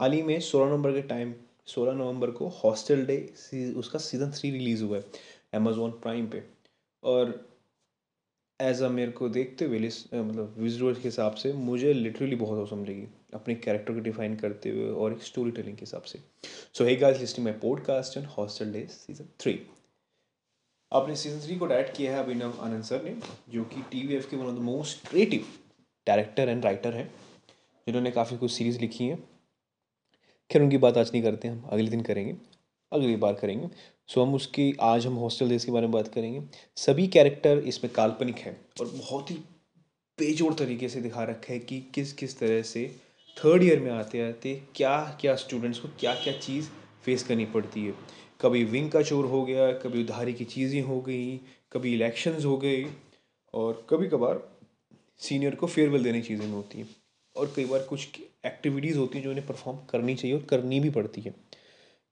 हाल ही में सोलह नवंबर के टाइम सोलह नवंबर को हॉस्टल डे उसका सीज़न थ्री रिलीज़ हुआ है अमेज़ोन प्राइम पे। और एज अ मेरे को देखते हुए मतलब विजुअल के हिसाब से, मुझे लिटरली बहुत औसम लगी अपने कैरेक्टर को डिफाइन करते हुए और एक स्टोरी टेलिंग के हिसाब से। So hey guys listening my podcast and Hostel Daze season three आपने सीज़न थ्री को डायरेक्ट किया है अभिनव आनंद सर ने, जो कि टी वी एफ़ के one of the most creative director and writer हैं, जिन्होंने काफ़ी कुछ सीरीज़ लिखी हैं। खैर उनकी बात आज नहीं करते हम, अगले दिन करेंगे, अगली बार करेंगे। सो हम उसकी, आज हम हॉस्टल डेज़ के बारे में बात करेंगे। सभी कैरेक्टर इसमें काल्पनिक है और बहुत ही बेजोड़ तरीके से दिखा रखा है कि किस किस तरह से थर्ड ईयर में आते आते क्या क्या स्टूडेंट्स को क्या क्या चीज़ फेस करनी पड़ती है। कभी विंग का चोर हो गया, कभी उधारी की चीज़ें हो गई, कभी इलेक्शंस हो गई और कभी कभार सीनियर को फेयरवेल देने चीज़ें में होती हैं। और कई बार कुछ एक्टिविटीज़ होती हैं जो उन्हें परफॉर्म करनी चाहिए और करनी भी पड़ती है।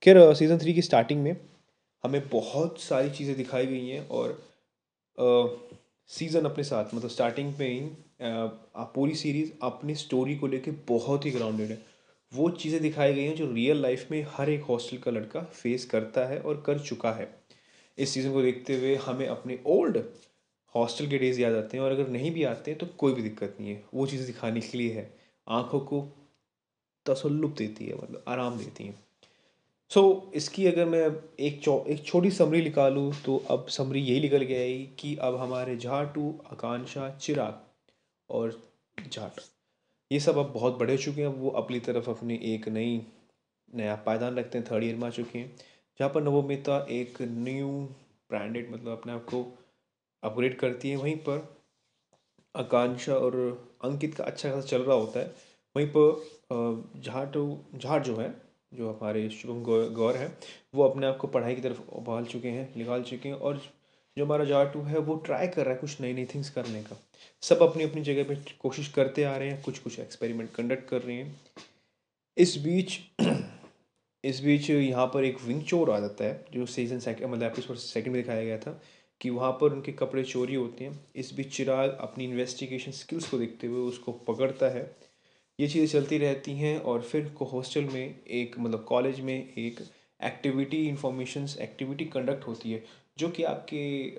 खैर सीज़न थ्री की स्टार्टिंग में हमें बहुत सारी चीज़ें दिखाई गई हैं और सीज़न अपने साथ मतलब स्टार्टिंग पे ही पूरी सीरीज़ अपनी स्टोरी को लेके बहुत ही ग्राउंडेड है। वो चीज़ें दिखाई गई हैं जो रियल लाइफ में हर एक हॉस्टल का लड़का फेस करता है और कर चुका है। इस सीज़न को देखते हुए हमें अपने ओल्ड हॉस्टल के डेज़ याद आते हैं और अगर नहीं भी आते हैं तो कोई भी दिक्कत नहीं है। वो चीज़ें दिखाने के लिए है। आँखों को तसल्लुप देती है मतलब आराम देती हैं। सो so, इसकी अगर मैं एक चौ एक छोटी समरी निकालूँ तो अब समरी यही निकल गया है कि अब हमारे झाटू आकांक्षा चिराग और झाट ये सब अब बहुत बड़े हो चुके हैं। वो अपनी तरफ़ अपनी एक नई नया पायदान रखते हैं थर्ड ईयर में आ चुके हैं। जहाँ पर नवोमिता एक न्यू ब्रांडेड मतलब अपने आप को अपग्रेड करती है वहीं पर। आकांक्षा और अंकित का अच्छा खासा चल रहा होता है। वहीं पर झाट झाट जो है, जो हमारे शुभम गौर है, वो अपने आप को पढ़ाई की तरफ़ उबाल चुके हैं, निकाल चुके हैं और जो हमारा जाटू है, वो ट्राई कर रहा है कुछ नई नई थिंग्स करने का। सब अपनी अपनी जगह पे कोशिश करते आ रहे हैं कुछ कुछ एक्सपेरिमेंट कंडक्ट कर रहे हैं। इस बीच इस बीच यहाँ पर एक विंग चोर आ जाता है, जो सीज़न सेकंड मतलब एपिसोड सेकंड में दिखाया गया था। कि वहाँ पर उनके कपड़े चोरी होते हैं। इस बीच चिराग अपनी इन्वेस्टिगेशन स्किल्स को देखते हुए उसको पकड़ता है। ये चीज़ें चलती रहती हैं और फिर को हॉस्टल में एक मतलब कॉलेज में एक एक्टिविटी इंफॉर्मेशंस एक्टिविटी कंडक्ट होती है, जो कि आपके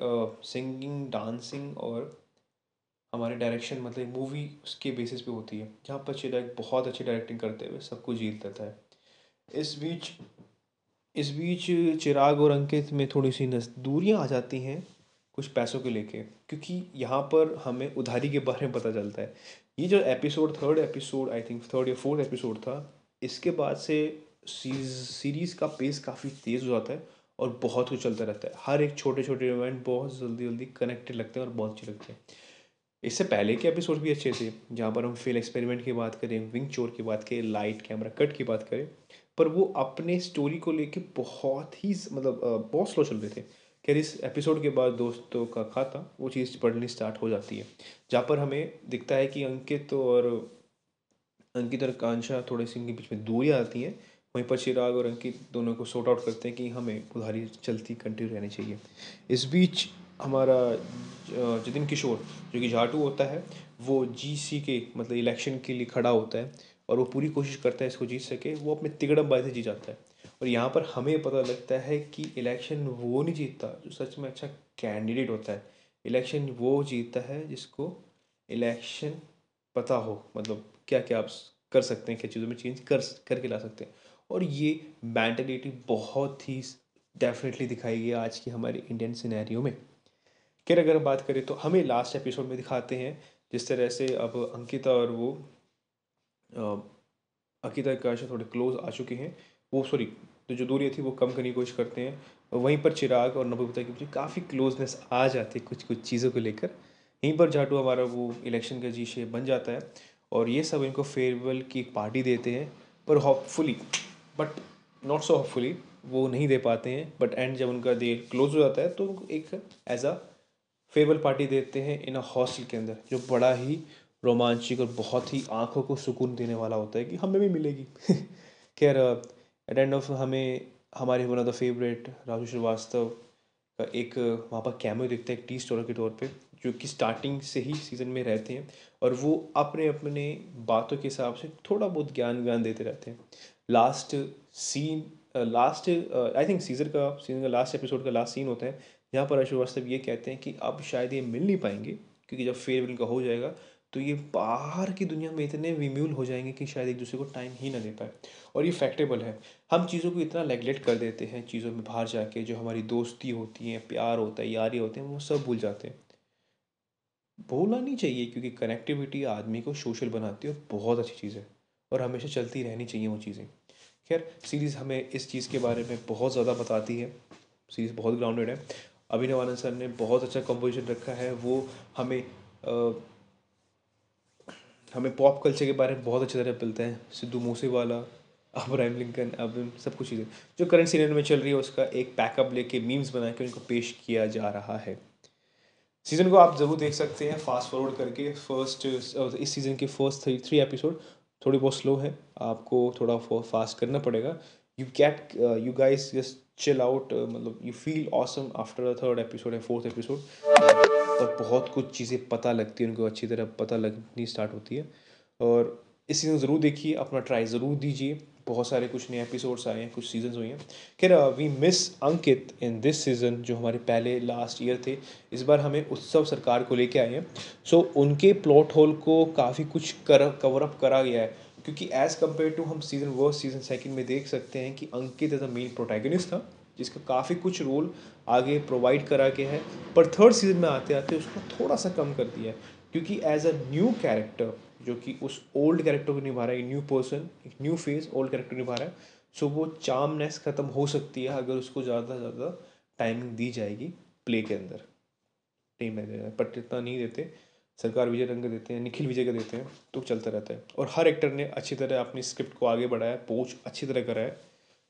सिंगिंग डांसिंग और हमारे डायरेक्शन मतलब मूवी उसके बेसिस पे होती है, जहाँ पर चिराग बहुत अच्छी डायरेक्टिंग करते हुए सबको जीत देता है इस बीच इस बीच चिराग और अंकित में थोड़ी सी दूरियाँ आ जाती हैं कुछ पैसों को लेके, क्योंकि यहाँ पर हमें उधारी के बारे में पता चलता है। ये जो episode third episode I think third या फोर्थ एपिसोड था, इसके बाद से सीरीज़ का पेस काफ़ी तेज़ हो जाता है और बहुत कुछ चलता रहता है। हर एक छोटे छोटे इवेंट बहुत जल्दी जल्दी कनेक्टेड लगते हैं और बहुत अच्छे लगते हैं। इससे पहले के एपिसोड भी अच्छे थे, जहाँ पर हम फेल एक्सपेरिमेंट की बात करें विंग चोर की बात करें लाइट कैमरा कट की बात करें। पर वो अपने स्टोरी को लेके बहुत ही मतलब बहुत स्लो चल रहे थे। खैर, इस एपिसोड के बाद दोस्तों का खाता, वो चीज़ पढ़नी स्टार्ट हो जाती है। जहाँ पर हमें दिखता है कि अंकित और अंकित और कांशा थोड़े से इनके बीच में दूरियाँ आती हैं। वहीं पर चिराग और अंकित दोनों को सॉर्ट आउट करते हैं कि हमें उधारी चलती कंटिन्यू रहनी चाहिए। इस बीच हमारा जतिन किशोर, जो कि झाटू होता है, वो जी सी के मतलब इलेक्शन के लिए खड़ा होता है। और वो पूरी कोशिश करता है इसको जीत सके, वो अपने तिगड़म से जीत जाता है। और यहाँ पर हमें पता लगता है कि इलेक्शन वो नहीं जीतता जो सच में अच्छा कैंडिडेट होता है। इलेक्शन वो जीतता है जिसको इलेक्शन पता हो मतलब क्या क्या आप कर सकते हैं, क्या चीज़ों में चेंज कर करके ला सकते हैं। और ये मैंटलिटी बहुत ही डेफिनेटली दिखाई गई आज की हमारे इंडियन सिनेरियो में। खैर, अगर बात करें तो हमें लास्ट एपिसोड में दिखाते हैं जिस तरह से अब अंकिता और वो अंकिता का थोड़े क्लोज आ चुके हैं। वो सॉरी तो जो दूरी थी वो कम करने की कोशिश करते हैं। वहीं पर चिराग और नबूता के बीच काफ़ी क्लोजनेस आ जाती है कुछ कुछ चीज़ों को लेकर। यहीं पर जाटू हमारा वो इलेक्शन का जी शेप बन जाता है और ये सब इनको फेयरवेल की पार्टी देते हैं। पर hopefully but not so hopefully वो नहीं दे पाते हैं। बट एंड जब उनका डे क्लोज हो जाता है तो एक एज अ फेयरवेल पार्टी देते हैं इन अ हॉस्टल के अंदर, जो बड़ा ही रोमांचिक और बहुत ही आँखों को सुकून देने वाला होता है कि हमें भी मिलेगी। खैर एट एंड ऑफ़ हमें, हमारे one of the favourite Raju Srivastava का एक, वहाँ पर कैमरे दिखता है, एक टी स्टोर के तौर पे, जो कि स्टार्टिंग से ही सीज़न में रहते हैं और वो अपने अपने बातों के हिसाब से थोड़ा बहुत ज्ञान व्यान देते रहते हैं। Last scene last I think season का सीज़न का लास्ट एपिसोड का लास्ट सीन होता है, जहाँ पर अश्वस्तव ये कहते हैं कि अब शायद ये मिल नहीं पाएँगे, क्योंकि जब फेयरवेल का हो जाएगा तो ये बाहर की दुनिया में इतने विम्यूल हो जाएँगे कि शायद एक दूसरे को टाइम ही ना दे पाए। और ये फैक्टेबल है। हम चीज़ों को इतना नेगलेक्ट कर देते हैं चीज़ों में बाहर जाके जो हमारी दोस्ती होती है प्यार होता है यारी होते हैं वो सब भूल जाते हैं। भूलना नहीं चाहिए क्योंकि कनेक्टिविटी आदमी को सोशल बनाती है और बहुत अच्छी चीज़ है। और हमेशा चलती रहनी चाहिए वो चीज़ें। खैर सीरीज़ हमें इस चीज़ के बारे में बहुत ज़्यादा बताती है। सीरीज़ बहुत ग्राउंडेड है। अभिनव आनंद सर ने बहुत अच्छा कंपोजिशन रखा है। वो हमें आ, हमें पॉप कल्चर के बारे में बहुत अच्छी तरह मिलता है। सिद्धू मूसेवाला अब्राहम लिंकन अब सब कुछ चीज़ें। जो करंट सीनियर में चल रही है, उसका एक पैकअप लेके मीम्स बना के उनको पेश किया जा रहा है। सीज़न को आप ज़रूर देख सकते हैं फास्ट फॉरवर्ड करके फ़र्स्ट इस सीज़न के फ़र्स्ट थ्री थ्री एपिसोड थोड़ी बहुत स्लो है। आपको थोड़ा फास्ट करना पड़ेगा। You can you guys just chill out मतलब you feel awesome after the third episode या फोर्थ एपिसोड और बहुत कुछ चीज़ें पता लगती हैं उनको अच्छी तरह पता लगनी स्टार्ट होती है। और इस सीज़न ज़रूर देखिए अपना ट्राई ज़रूर दीजिए। बहुत सारे कुछ नए एपिसोड्स आए हैं कुछ सीजन्स हुए हैं। खैर we miss Ankit in this season जो हमारे पहले लास्ट ईयर थे। इस बार हमें उत्सव सरकार को लेके आए हैं। सो so, उनके प्लॉट होल को काफ़ी कुछ कर कवर अप करा गया है। क्योंकि एज़ कंपेयर टू हम सीज़न वर्स्ट सीज़न सेकंड में देख सकते हैं कि Ankit as a main protagonist था, जिसका काफ़ी कुछ रोल आगे प्रोवाइड करा गया है, पर थर्ड सीज़न में आते आते उसको थोड़ा सा कम कर दिया है। क्योंकि एज अ न्यू कैरेक्टर जो कि उस ओल्ड कैरेक्टर को निभा रहा है न्यू पर्सन एक न्यू फेस ओल्ड कैरेक्टर निभा रहा है सो वो चामनेस ख़त्म हो सकती है अगर उसको ज़्यादा से ज़्यादा टाइमिंग दी जाएगी प्ले के अंदर। टीम में बट इतना नहीं देते। सरकार विजय रंग देते हैं, निखिल विजय का देते हैं तो चलता रहता है। और हर एक्टर ने अच्छी तरह अपनी स्क्रिप्ट को आगे बढ़ाया, पोच अच्छी तरह करा है।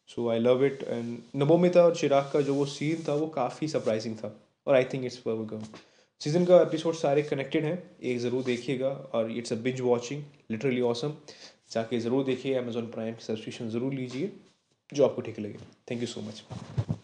So I love it and Navomita और चिराग का जो वो सीन था, वो काफ़ी सरप्राइजिंग था। और आई थिंक इट्स सीज़न का एपिसोड सारे कनेक्टेड हैं, एक ज़रूर देखिएगा और it's a binge watching literally awesome जाके ज़रूर देखिए अमेजोन प्राइम सब्सक्रिप्शन ज़रूर लीजिए, जो आपको ठीक लगे। Thank you so much